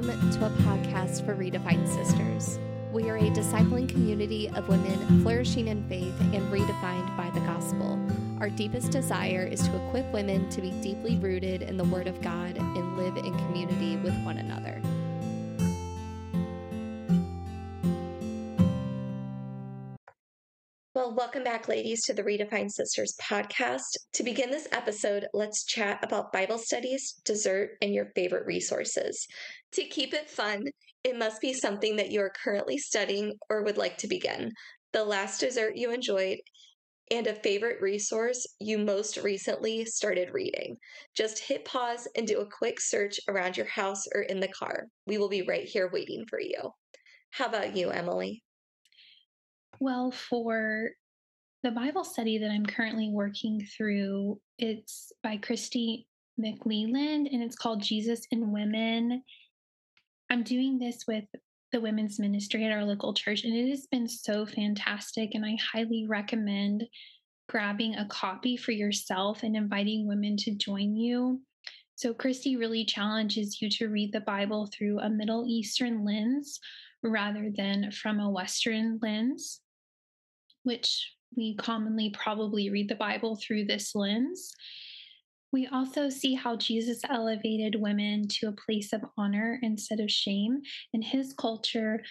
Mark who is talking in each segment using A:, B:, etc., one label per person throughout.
A: Welcome to a podcast for Redefined Sisters. We are a discipling community of women flourishing in faith and redefined by the gospel. Our deepest desire is to equip women to be deeply rooted in the Word of God and live in community with one another. Welcome back, ladies, to the Redefined Sisters podcast. To begin this episode, let's chat about Bible studies, dessert, and your favorite resources. To keep it fun, it must be something that you are currently studying or would like to begin, the last dessert you enjoyed, and a favorite resource you most recently started reading. Just hit pause and do a quick search around your house or in the car. We will be right here waiting for you. How about you, Emily?
B: Well, for the Bible study that I'm currently working through, it's by Kristi McLelland and it's called Jesus and Women. I'm doing this with the women's ministry at our local church, and it has been so fantastic. And I highly recommend grabbing a copy for yourself and inviting women to join you. So, Christy really challenges you to read the Bible through a Middle Eastern lens rather than from a Western lens which we commonly probably read the Bible through this lens. We also see how Jesus elevated women to a place of honor instead of shame. In his culture,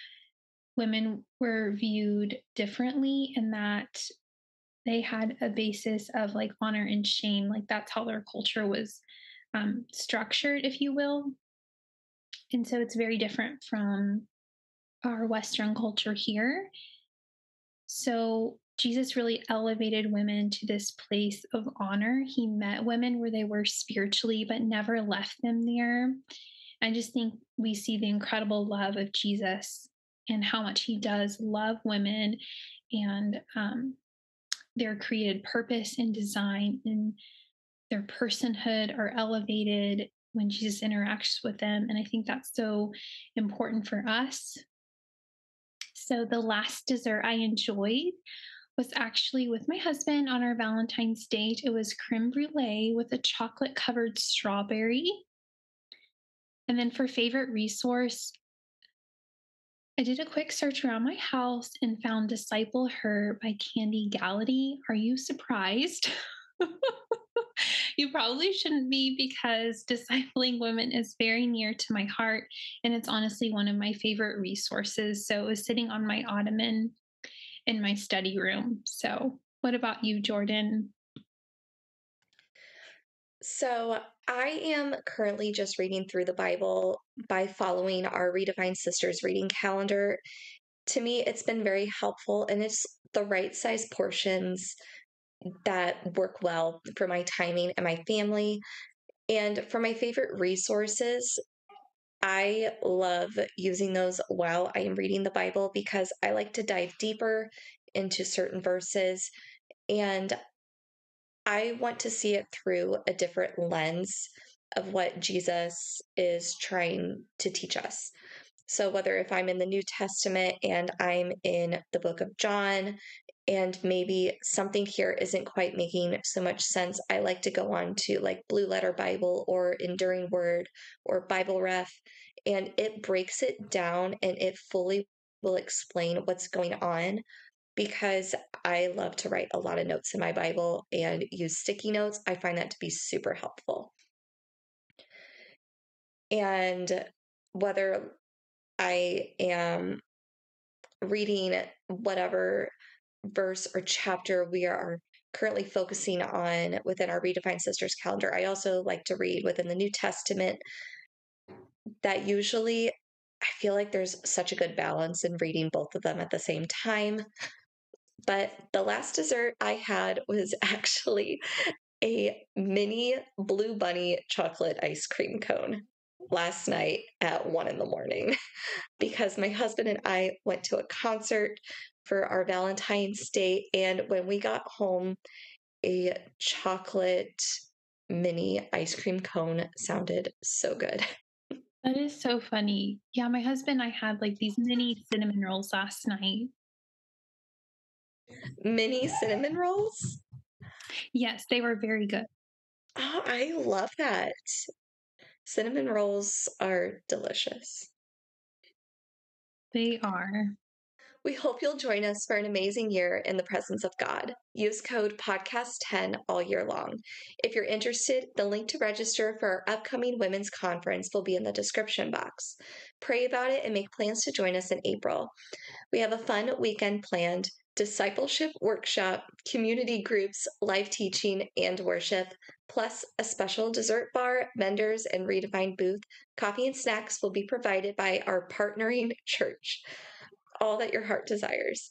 B: women were viewed differently in that they had a basis of like honor and shame. Like that's how their culture was um, structured, if you will. And so it's very different from our Western culture here. So Jesus really elevated women to this place of honor. He met women where they were spiritually, but never left them there. I just think we see the incredible love of Jesus and how much he does love women and um, their created purpose and design and their personhood are elevated when Jesus interacts with them. And I think that's so important for us so the last dessert I enjoyed was actually with my husband on our Valentine's date. It was creme brulee with a chocolate covered strawberry. And then for favorite resource, I did a quick search around my house and found Disciple Her by Kandi Gallaty. Are you surprised? you probably shouldn't be because discipling women is very near to my heart. And it's honestly one of my favorite resources. So it was sitting on my ottoman in my study room. So, what about you, Jordan?
A: So, I am currently just reading through the Bible by following our Redefined Sisters reading calendar. To me, it's been very helpful and it's the right size portions that work well for my timing and my family. And for my favorite resources, I love using those while I am reading the Bible because I like to dive deeper into certain verses and I want to see it through a different lens of what Jesus is trying to teach us. So, whether if I'm in the New Testament and I'm in the book of John and maybe something here isn't quite making so much sense, I like to go on to like Blue Letter Bible or Enduring Word or Bible Ref, and it breaks it down and it fully will explain what's going on because I love to write a lot of notes in my Bible and use sticky notes. I find that to be super helpful. And whether I am reading whatever verse or chapter we are currently focusing on within our Redefined Sisters calendar. I also like to read within the New Testament that usually I feel like there's such a good balance in reading both of them at the same time. But the last dessert I had was actually a mini blue bunny chocolate ice cream cone last night at one in the morning because my husband and I went to a concert for our Valentine's Day. And when we got home, a chocolate mini ice cream cone sounded so good.
B: That is so funny. Yeah, my husband and I had like these mini cinnamon rolls last night.
A: Mini cinnamon rolls?
B: Yes, they were very good.
A: Oh, I love that. Cinnamon rolls are delicious.
B: They are.
A: We hope you'll join us for an amazing year in the presence of God. Use code podcast10 all year long. If you're interested, the link to register for our upcoming women's conference will be in the description box. Pray about it and make plans to join us in April. We have a fun weekend planned discipleship workshop, community groups, live teaching, and worship, plus a special dessert bar, vendors, and redefined booth. Coffee and snacks will be provided by our partnering church all that your heart desires.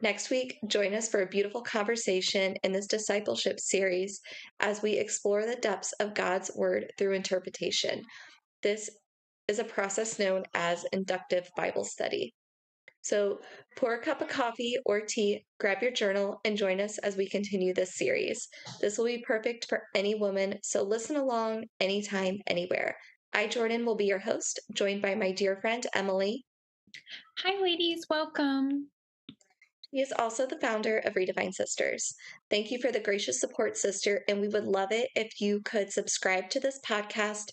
A: Next week, join us for a beautiful conversation in this discipleship series as we explore the depths of God's Word through interpretation. This is a process known as inductive Bible study. So, pour a cup of coffee or tea, grab your journal, and join us as we continue this series. This will be perfect for any woman, so listen along anytime, anywhere. I, Jordan, will be your host, joined by my dear friend Emily.
B: Hi, ladies. Welcome.
A: He is also the founder of Redefined Sisters. Thank you for the gracious support, sister, and we would love it if you could subscribe to this podcast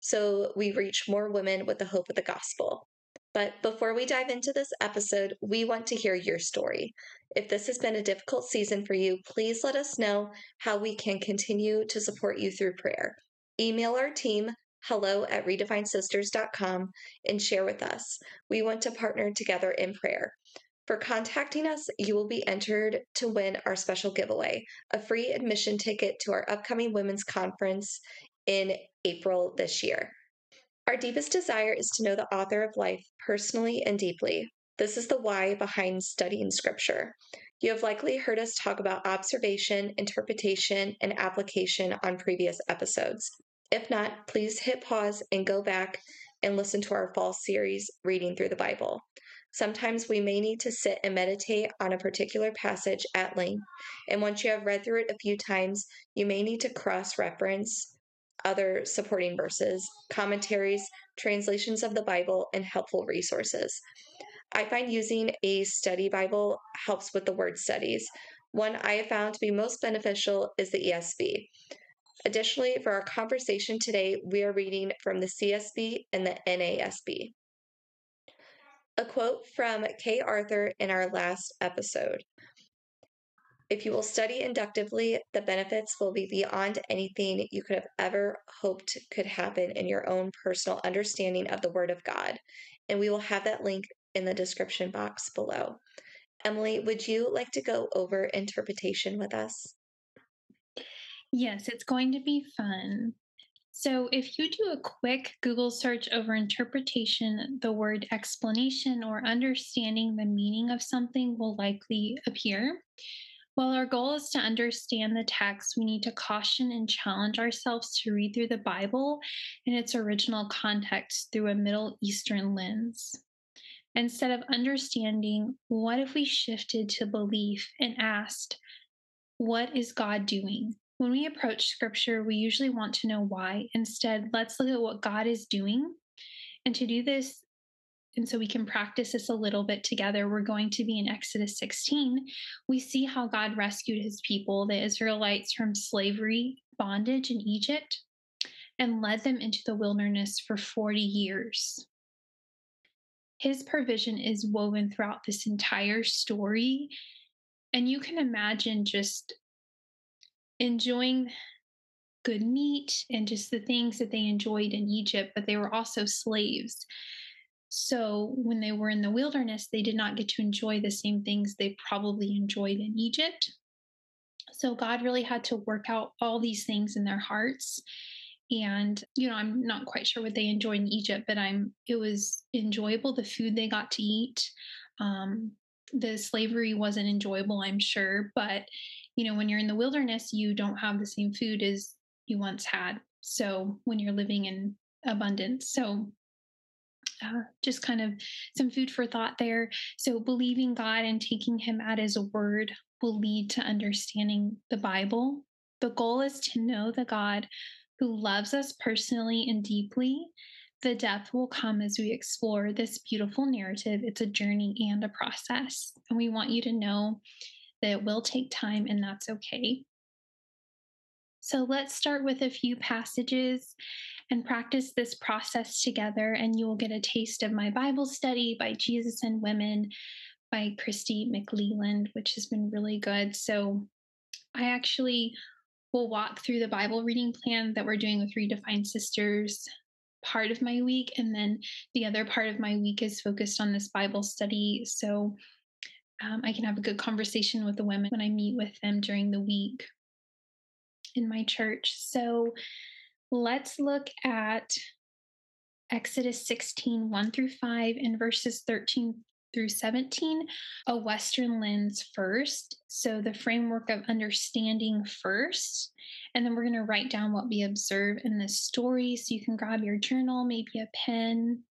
A: so we reach more women with the hope of the gospel. But before we dive into this episode, we want to hear your story. If this has been a difficult season for you, please let us know how we can continue to support you through prayer. Email our team hello at redefinedsisters.com and share with us. We want to partner together in prayer. For contacting us, you will be entered to win our special giveaway a free admission ticket to our upcoming women's conference in April this year. Our deepest desire is to know the author of life personally and deeply. This is the why behind studying scripture. You have likely heard us talk about observation, interpretation, and application on previous episodes. If not, please hit pause and go back and listen to our fall series, Reading Through the Bible. Sometimes we may need to sit and meditate on a particular passage at length, and once you have read through it a few times, you may need to cross reference other supporting verses, commentaries, translations of the Bible, and helpful resources. I find using a study Bible helps with the word studies. One I have found to be most beneficial is the ESV. Additionally, for our conversation today, we are reading from the CSB and the NASB. A quote from Kay Arthur in our last episode. If you will study inductively, the benefits will be beyond anything you could have ever hoped could happen in your own personal understanding of the Word of God. And we will have that link in the description box below. Emily, would you like to go over interpretation with us?
B: Yes, it's going to be fun. So, if you do a quick Google search over interpretation, the word explanation or understanding the meaning of something will likely appear. While our goal is to understand the text, we need to caution and challenge ourselves to read through the Bible in its original context through a Middle Eastern lens. Instead of understanding, what if we shifted to belief and asked, What is God doing? When we approach scripture, we usually want to know why. Instead, let's look at what God is doing. And to do this, and so we can practice this a little bit together, we're going to be in Exodus 16. We see how God rescued his people, the Israelites, from slavery, bondage in Egypt, and led them into the wilderness for 40 years. His provision is woven throughout this entire story. And you can imagine just enjoying good meat and just the things that they enjoyed in Egypt, but they were also slaves. So when they were in the wilderness, they did not get to enjoy the same things they probably enjoyed in Egypt. So God really had to work out all these things in their hearts. And, you know, I'm not quite sure what they enjoyed in Egypt, but I'm, it was enjoyable, the food they got to eat. Um, the slavery wasn't enjoyable, I'm sure, but you know, when you're in the wilderness, you don't have the same food as you once had. So when you're living in abundance. So uh, just kind of some food for thought there. So believing God and taking Him at His word will lead to understanding the Bible. The goal is to know the God who loves us personally and deeply. The depth will come as we explore this beautiful narrative. It's a journey and a process. And we want you to know that it will take time and that's okay. So let's start with a few passages and practice this process together, and you will get a taste of my Bible study by Jesus and Women by Kristi McLelland, which has been really good. So I actually will walk through the Bible reading plan that we're doing with Redefined Sisters part of my week, and then the other part of my week is focused on this Bible study. So um, I can have a good conversation with the women when I meet with them during the week in my church. So let's look at Exodus 16, 1 through 5, and verses 13 through 17, a Western lens first. So the framework of understanding first. And then we're going to write down what we observe in this story. So you can grab your journal, maybe a pen.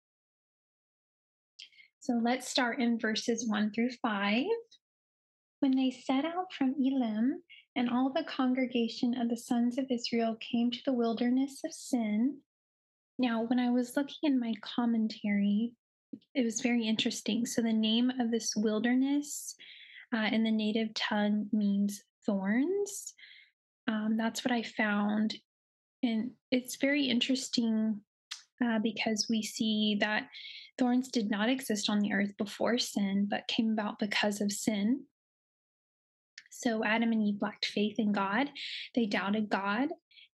B: So let's start in verses 1 through 5. When they set out from Elim, and all the congregation of the sons of Israel came to the wilderness of Sin. Now, when I was looking in my commentary, it was very interesting. So, the name of this wilderness uh, in the native tongue means thorns. Um, that's what I found. And it's very interesting uh, because we see that thorns did not exist on the earth before sin, but came about because of sin. So Adam and Eve lacked faith in God. They doubted God.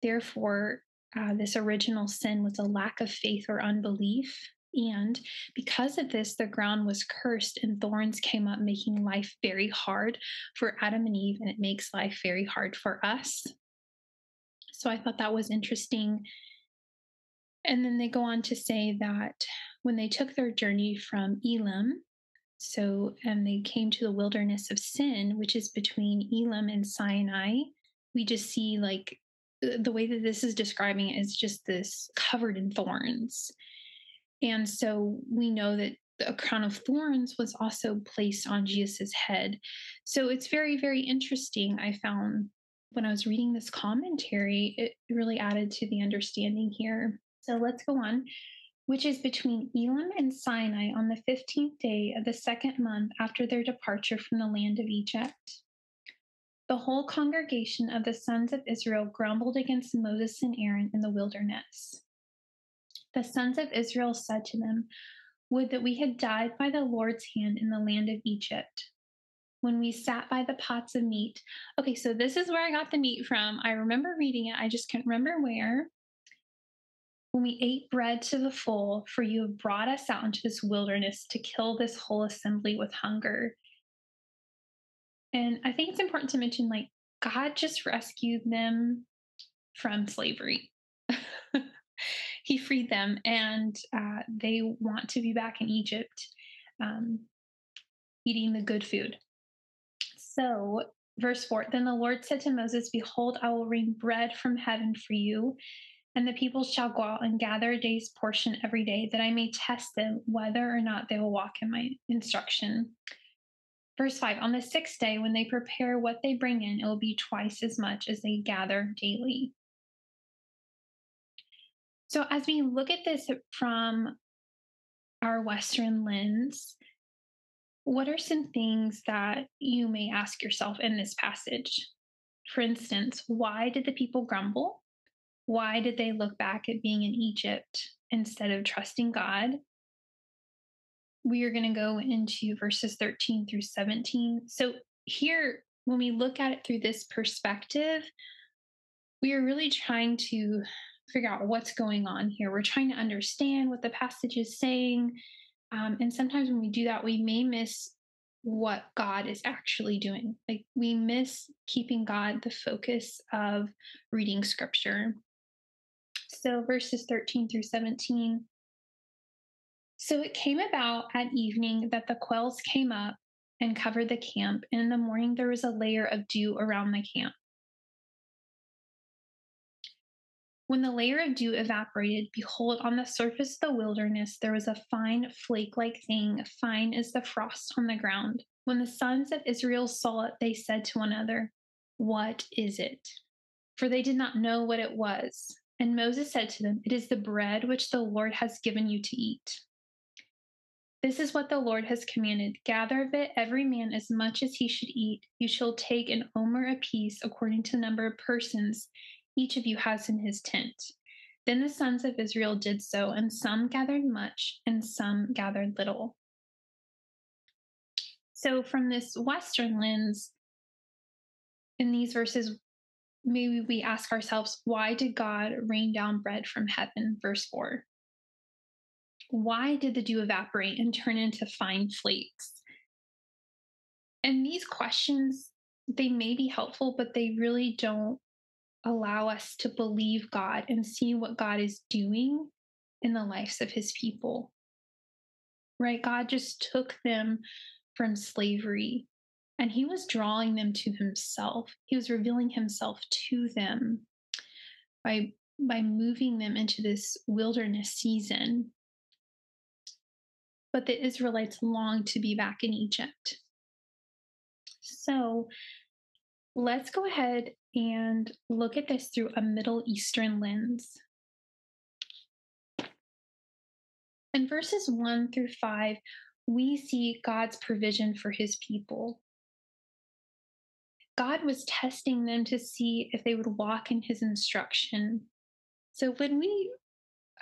B: Therefore, uh, this original sin was a lack of faith or unbelief. And because of this, the ground was cursed and thorns came up, making life very hard for Adam and Eve, and it makes life very hard for us. So I thought that was interesting. And then they go on to say that when they took their journey from Elim, so, and they came to the wilderness of sin, which is between Elim and Sinai. We just see like the way that this is describing it is just this covered in thorns. And so we know that a crown of thorns was also placed on Jesus's head. So it's very, very interesting. I found when I was reading this commentary, it really added to the understanding here. So let's go on which is between Elim and Sinai on the 15th day of the second month after their departure from the land of Egypt. The whole congregation of the sons of Israel grumbled against Moses and Aaron in the wilderness. The sons of Israel said to them, Would that we had died by the Lord's hand in the land of Egypt, when we sat by the pots of meat. Okay, so this is where I got the meat from. I remember reading it, I just can't remember where when we ate bread to the full, for you have brought us out into this wilderness to kill this whole assembly with hunger. And I think it's important to mention like, God just rescued them from slavery. he freed them, and uh, they want to be back in Egypt, um, eating the good food. So, verse 4 Then the Lord said to Moses, Behold, I will rain bread from heaven for you and the people shall go out and gather a day's portion every day, that I may test them whether or not they will walk in my instruction. Verse 5 On the sixth day, when they prepare what they bring in, it will be twice as much as they gather daily. So, as we look at this from our Western lens, what are some things that you may ask yourself in this passage? For instance, why did the people grumble? Why did they look back at being in Egypt instead of trusting God? We are going to go into verses 13 through 17. So, here, when we look at it through this perspective, we are really trying to figure out what's going on here. We're trying to understand what the passage is saying. Um, and sometimes when we do that, we may miss what God is actually doing. Like we miss keeping God the focus of reading scripture. So, verses 13 through 17. So it came about at evening that the quails came up and covered the camp, and in the morning there was a layer of dew around the camp. When the layer of dew evaporated, behold, on the surface of the wilderness there was a fine flake like thing, fine as the frost on the ground. When the sons of Israel saw it, they said to one another, What is it? For they did not know what it was. And Moses said to them, It is the bread which the Lord has given you to eat. This is what the Lord has commanded gather of it every man as much as he should eat. You shall take an omer apiece according to the number of persons. each of you has in his tent. Then the sons of Israel did so, and some gathered much, and some gathered little. So, from this Western lens, in these verses, maybe we ask ourselves, why did God rain down bread from heaven? Verse 4. Why did the dew evaporate and turn into fine flakes? And these questions, they may be helpful, but they really don't allow us to believe God and see what God is doing in the lives of his people. Right? God just took them from slavery and he was drawing them to himself. He was revealing himself to them by by moving them into this wilderness season. But the Israelites longed to be back in Egypt. So let's go ahead and look at this through a Middle Eastern lens. In verses 1 through 5, we see God's provision for his people. God was testing them to see if they would walk in his instruction. So when we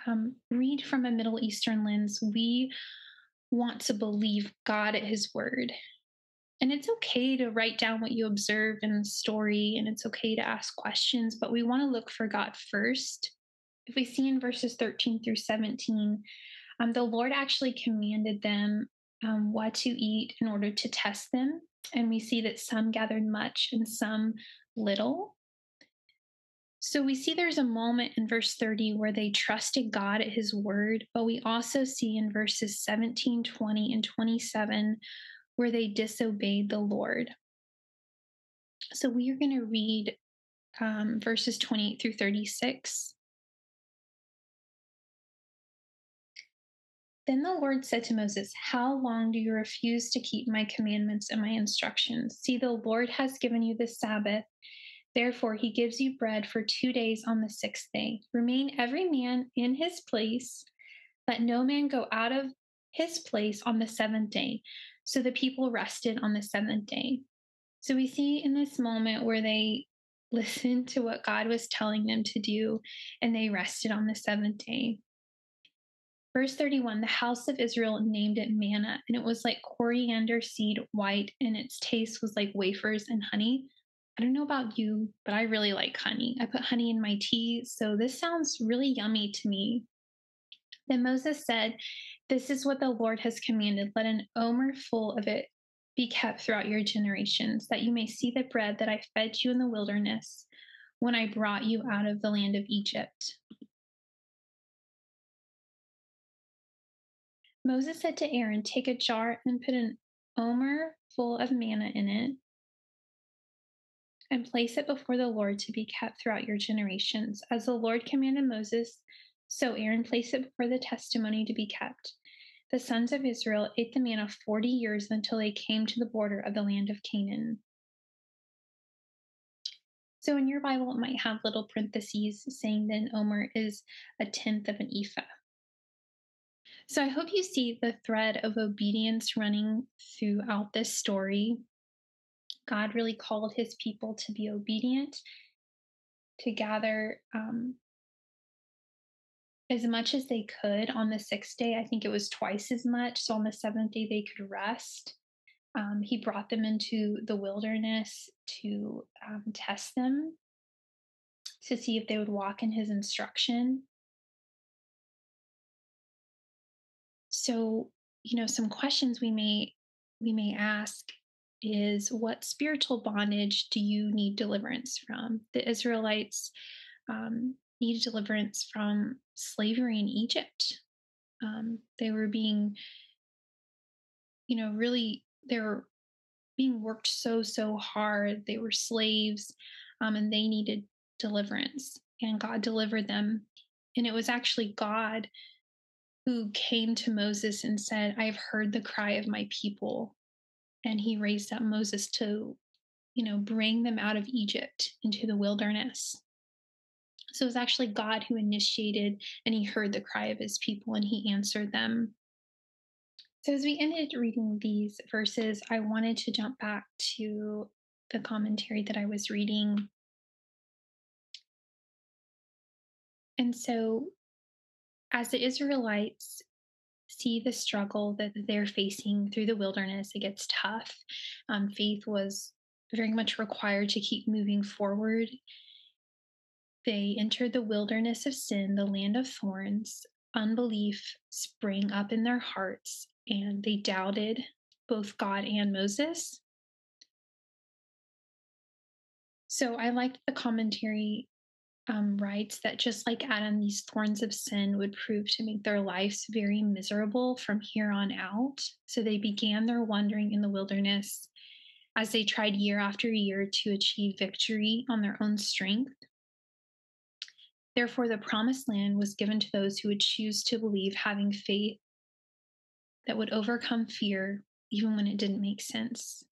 B: um, read from a Middle Eastern lens, we want to believe God at his word. And it's okay to write down what you observe in the story, and it's okay to ask questions, but we want to look for God first. If we see in verses 13 through 17, um, the Lord actually commanded them um, what to eat in order to test them. And we see that some gathered much and some little. So we see there's a moment in verse 30 where they trusted God at his word, but we also see in verses 17, 20, and 27 where they disobeyed the Lord. So we are going to read um, verses 28 through 36. Then the Lord said to Moses, How long do you refuse to keep my commandments and my instructions? See, the Lord has given you the Sabbath. Therefore, he gives you bread for two days on the sixth day. Remain every man in his place. Let no man go out of his place on the seventh day. So the people rested on the seventh day. So we see in this moment where they listened to what God was telling them to do and they rested on the seventh day. Verse 31 the house of Israel named it manna, and it was like coriander seed white, and its taste was like wafers and honey. I don't know about you, but I really like honey. I put honey in my tea, so this sounds really yummy to me. Then Moses said, this is what the Lord has commanded. Let an omer full of it be kept throughout your generations, that you may see the bread that I fed you in the wilderness when I brought you out of the land of Egypt. Moses said to Aaron, Take a jar and put an omer full of manna in it, and place it before the Lord to be kept throughout your generations. As the Lord commanded Moses, so Aaron placed it before the testimony to be kept. The sons of Israel ate the manna 40 years until they came to the border of the land of Canaan. So in your Bible, it might have little parentheses saying that an omer is a tenth of an ephah. So I hope you see the thread of obedience running throughout this story. God really called his people to be obedient, to gather um, as much as they could on the sixth day. I think it was twice as much. So on the seventh day, they could rest. Um, he brought them into the wilderness to um, test them, to see if they would walk in his instruction. So, you know, some questions we may we may ask is what spiritual bondage do you need deliverance from? The Israelites um, needed deliverance from slavery in Egypt. Um, they were being, you know, really, they were being worked so, so hard. They were slaves um, and they needed deliverance, and God delivered them. And it was actually God who came to Moses and said, I have heard the cry of my people. And he raised up Moses to, you know, bring them out of Egypt into the wilderness. So it was actually God who initiated and he heard the cry of his people and he answered them. So as we ended reading these verses, I wanted to jump back to the commentary that I was reading. And so, as the Israelites see the struggle that they're facing through the wilderness, it gets tough. Um, faith was very much required to keep moving forward. They entered the wilderness of sin, the land of thorns. Unbelief sprang up in their hearts, and they doubted both God and Moses. So I liked the commentary um, writes that just like Adam, these thorns of sin would prove to make their lives very miserable from here on out. So they began their wandering in the wilderness as they tried year after year to achieve victory on their own strength. Therefore, the promised land was given to those who would choose to believe, having faith that would overcome fear even when it didn't make sense.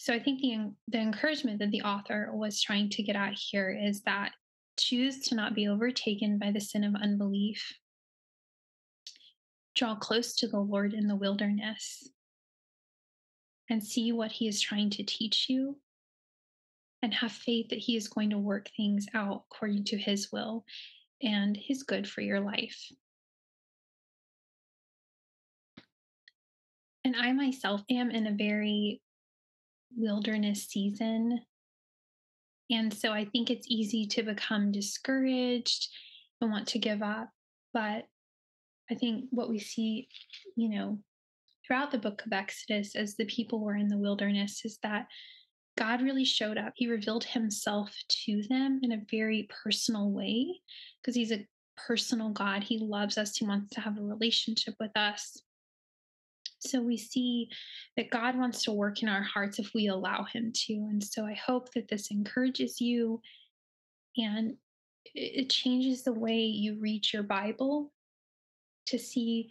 B: So I think the the encouragement that the author was trying to get at here is that choose to not be overtaken by the sin of unbelief. Draw close to the Lord in the wilderness and see what he is trying to teach you and have faith that he is going to work things out according to his will and his good for your life. And I myself am in a very wilderness season. And so I think it's easy to become discouraged and want to give up. But I think what we see, you know, throughout the book of Exodus as the people were in the wilderness is that God really showed up. He revealed himself to them in a very personal way because he's a personal God. He loves us, he wants to have a relationship with us. So we see that God wants to work in our hearts if we allow Him to. And so I hope that this encourages you and it changes the way you read your Bible to see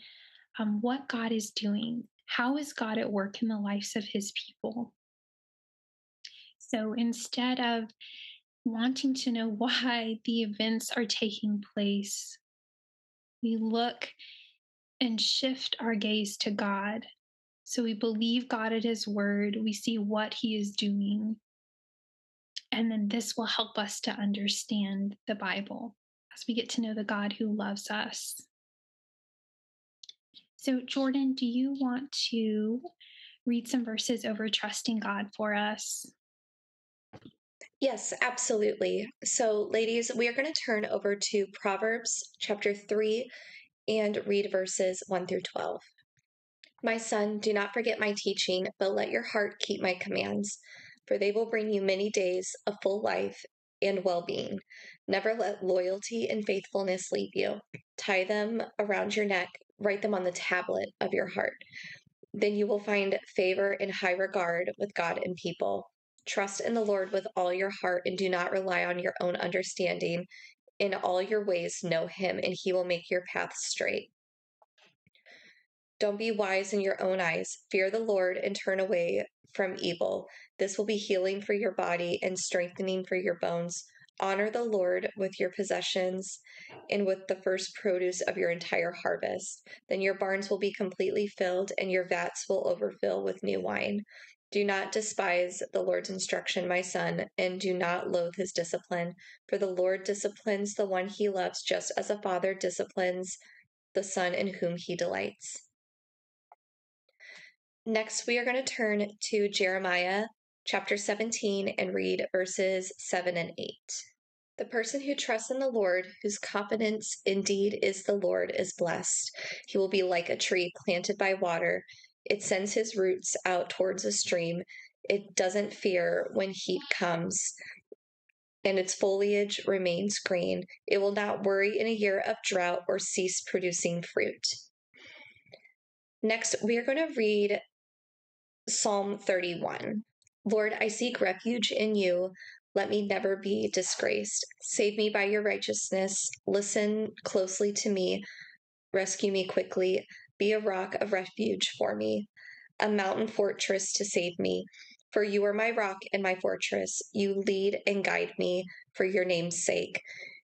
B: um, what God is doing. How is God at work in the lives of His people? So instead of wanting to know why the events are taking place, we look and shift our gaze to God. So we believe God at His word, we see what He is doing. And then this will help us to understand the Bible as we get to know the God who loves us. So, Jordan, do you want to read some verses over trusting God for us?
A: Yes, absolutely. So, ladies, we are going to turn over to Proverbs chapter 3, and read verses 1 through 12. My son, do not forget my teaching, but let your heart keep my commands, for they will bring you many days of full life and well being. Never let loyalty and faithfulness leave you. Tie them around your neck, write them on the tablet of your heart. Then you will find favor and high regard with God and people. Trust in the Lord with all your heart and do not rely on your own understanding. In all your ways, know him, and he will make your path straight. Don't be wise in your own eyes. Fear the Lord and turn away from evil. This will be healing for your body and strengthening for your bones. Honor the Lord with your possessions and with the first produce of your entire harvest. Then your barns will be completely filled and your vats will overfill with new wine. Do not despise the Lord's instruction, my son, and do not loathe his discipline, for the Lord disciplines the one he loves just as a father disciplines the son in whom he delights. Next, we are going to turn to Jeremiah chapter 17 and read verses 7 and 8. The person who trusts in the Lord, whose confidence indeed is the Lord, is blessed. He will be like a tree planted by water it sends his roots out towards a stream. It doesn't fear when heat comes, and its foliage remains green. It will not worry in a year of drought or cease producing fruit. Next, we are going to read Psalm 31. Lord, I seek refuge in you. Let me never be disgraced. Save me by your righteousness. Listen closely to me. Rescue me quickly. Be a rock of refuge for me, a mountain fortress to save me. For you are my rock and my fortress. You lead and guide me for your name's sake.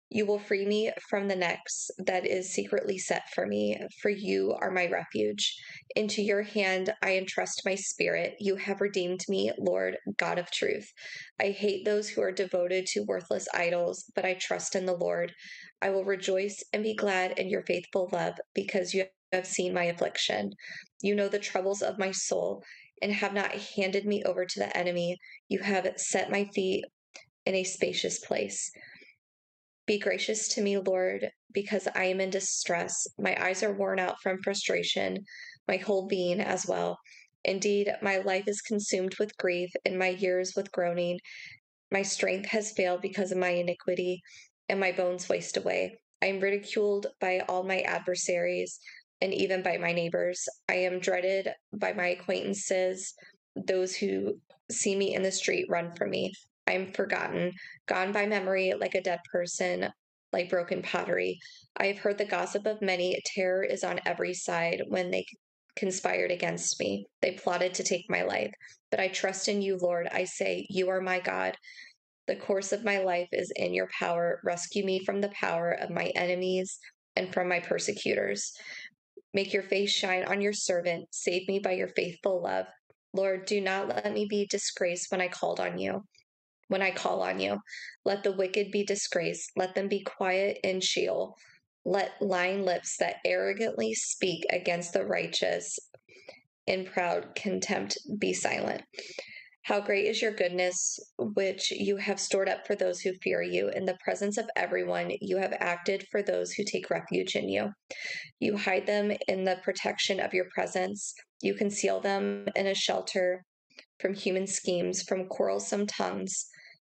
A: You will free me from the nets that is secretly set for me, for you are my refuge. Into your hand I entrust my spirit. You have redeemed me, Lord, God of truth. I hate those who are devoted to worthless idols, but I trust in the Lord. I will rejoice and be glad in your faithful love, because you have seen my affliction. You know the troubles of my soul and have not handed me over to the enemy. You have set my feet in a spacious place. Be gracious to me, Lord, because I am in distress. My eyes are worn out from frustration, my whole being as well. Indeed, my life is consumed with grief, and my years with groaning. My strength has failed because of my iniquity, and my bones waste away. I am ridiculed by all my adversaries, and even by my neighbors. I am dreaded by my acquaintances. Those who see me in the street run from me. I'm forgotten, gone by memory like a dead person, like broken pottery. I have heard the gossip of many. Terror is on every side when they conspired against me. They plotted to take my life. But I trust in you, Lord. I say, You are my God. The course of my life is in your power. Rescue me from the power of my enemies and from my persecutors. Make your face shine on your servant. Save me by your faithful love. Lord, do not let me be disgraced when I called on you when I call on you. Let the wicked be disgraced. Let them be quiet in Sheol. Let lying lips that arrogantly speak against the righteous in proud contempt be silent. How great is your goodness, which you have stored up for those who fear you. In the presence of everyone, you have acted for those who take refuge in you. You hide them in the protection of your presence. You conceal them in a shelter from human schemes, from quarrelsome tongues.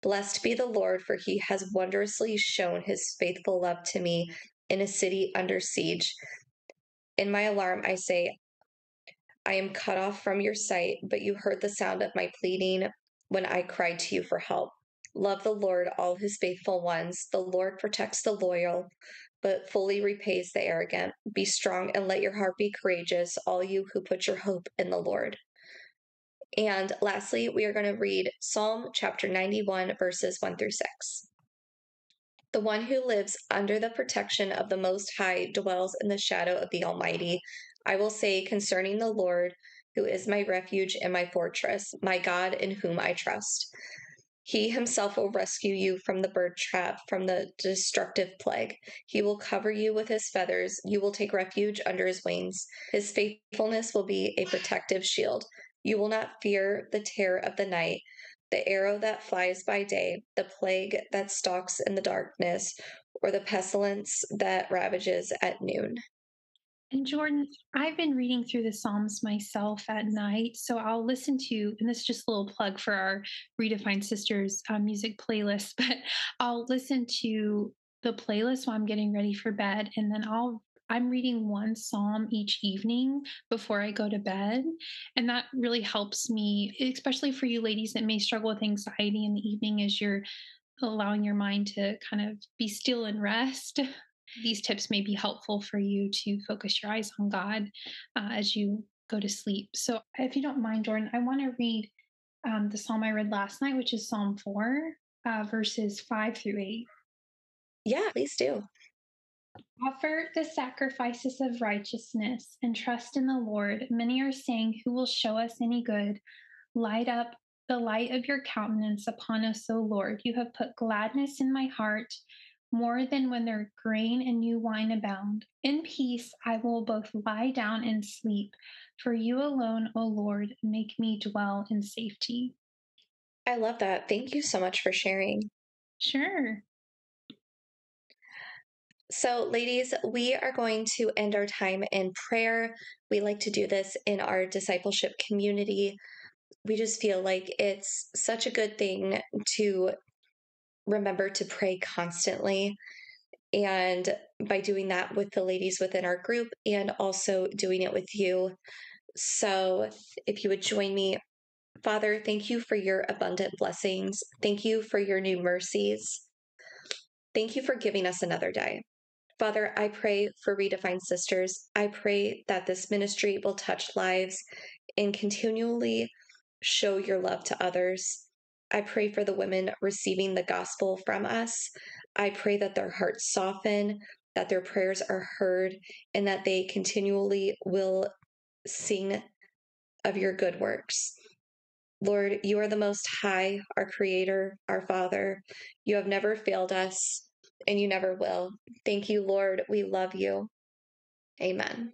A: Blessed be the Lord, for he has wondrously shown his faithful love to me in a city under siege. In my alarm, I say, I am cut off from your sight, but you heard the sound of my pleading when I cried to you for help. Love the Lord, all his faithful ones. The Lord protects the loyal, but fully repays the arrogant. Be strong and let your heart be courageous, all you who put your hope in the Lord. And lastly, we are going to read Psalm chapter 91, verses 1 through 6. The one who lives under the protection of the Most High dwells in the shadow of the Almighty. I will say concerning the Lord, who is my refuge and my fortress, my God in whom I trust. He himself will rescue you from the bird trap, from the destructive plague. He will cover you with his feathers. You will take refuge under his wings. His faithfulness will be a protective shield. You will not fear the terror of the night, the arrow that flies by day, the plague that stalks in the darkness, or the pestilence that ravages at noon.
B: And Jordan, I've been reading through the Psalms myself at night. So I'll listen to, and this is just a little plug for our Redefined Sisters uh, music playlist, but I'll listen to the playlist while I'm getting ready for bed. And then I'll I'm reading one psalm each evening before I go to bed. And that really helps me, especially for you ladies that may struggle with anxiety in the evening as you're allowing your mind to kind of be still and rest. These tips may be helpful for you to focus your eyes on God uh, as you go to sleep. So, if you don't mind, Jordan, I want to read um, the psalm I read last night, which is Psalm 4, uh, verses 5 through 8.
A: Yeah, please do.
B: Offer the sacrifices of righteousness and trust in the Lord. Many are saying, Who will show us any good? Light up the light of your countenance upon us, O Lord. You have put gladness in my heart more than when their grain and new wine abound. In peace I will both lie down and sleep, for you alone, O Lord, make me dwell in safety.
A: I love that. Thank you so much for sharing.
B: Sure.
A: So, ladies, we are going to end our time in prayer. We like to do this in our discipleship community. We just feel like it's such a good thing to remember to pray constantly. And by doing that with the ladies within our group and also doing it with you. So, if you would join me, Father, thank you for your abundant blessings. Thank you for your new mercies. Thank you for giving us another day. Father, I pray for Redefined Sisters. I pray that this ministry will touch lives and continually show your love to others. I pray for the women receiving the gospel from us. I pray that their hearts soften, that their prayers are heard, and that they continually will sing of your good works. Lord, you are the most high, our creator, our father. You have never failed us, and you never will. Thank you, Lord. We love you. Amen.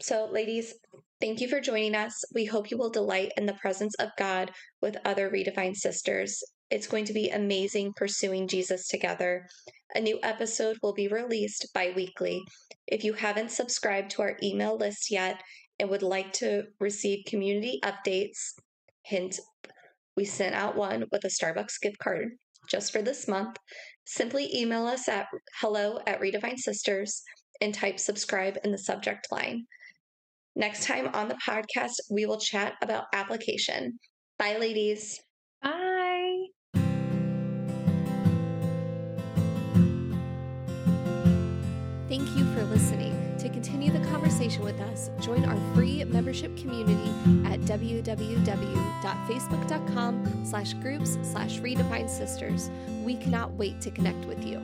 A: So, ladies, thank you for joining us. We hope you will delight in the presence of God with other redefined sisters. It's going to be amazing pursuing Jesus together. A new episode will be released bi weekly. If you haven't subscribed to our email list yet and would like to receive community updates, hint, we sent out one with a Starbucks gift card just for this month. Simply email us at hello at Redefined Sisters and type subscribe in the subject line. Next time on the podcast, we will chat about application. Bye, ladies.
C: Continue the conversation with us, join our free membership community at www.facebook.com slash groups slash redefined sisters. We cannot wait to connect with you.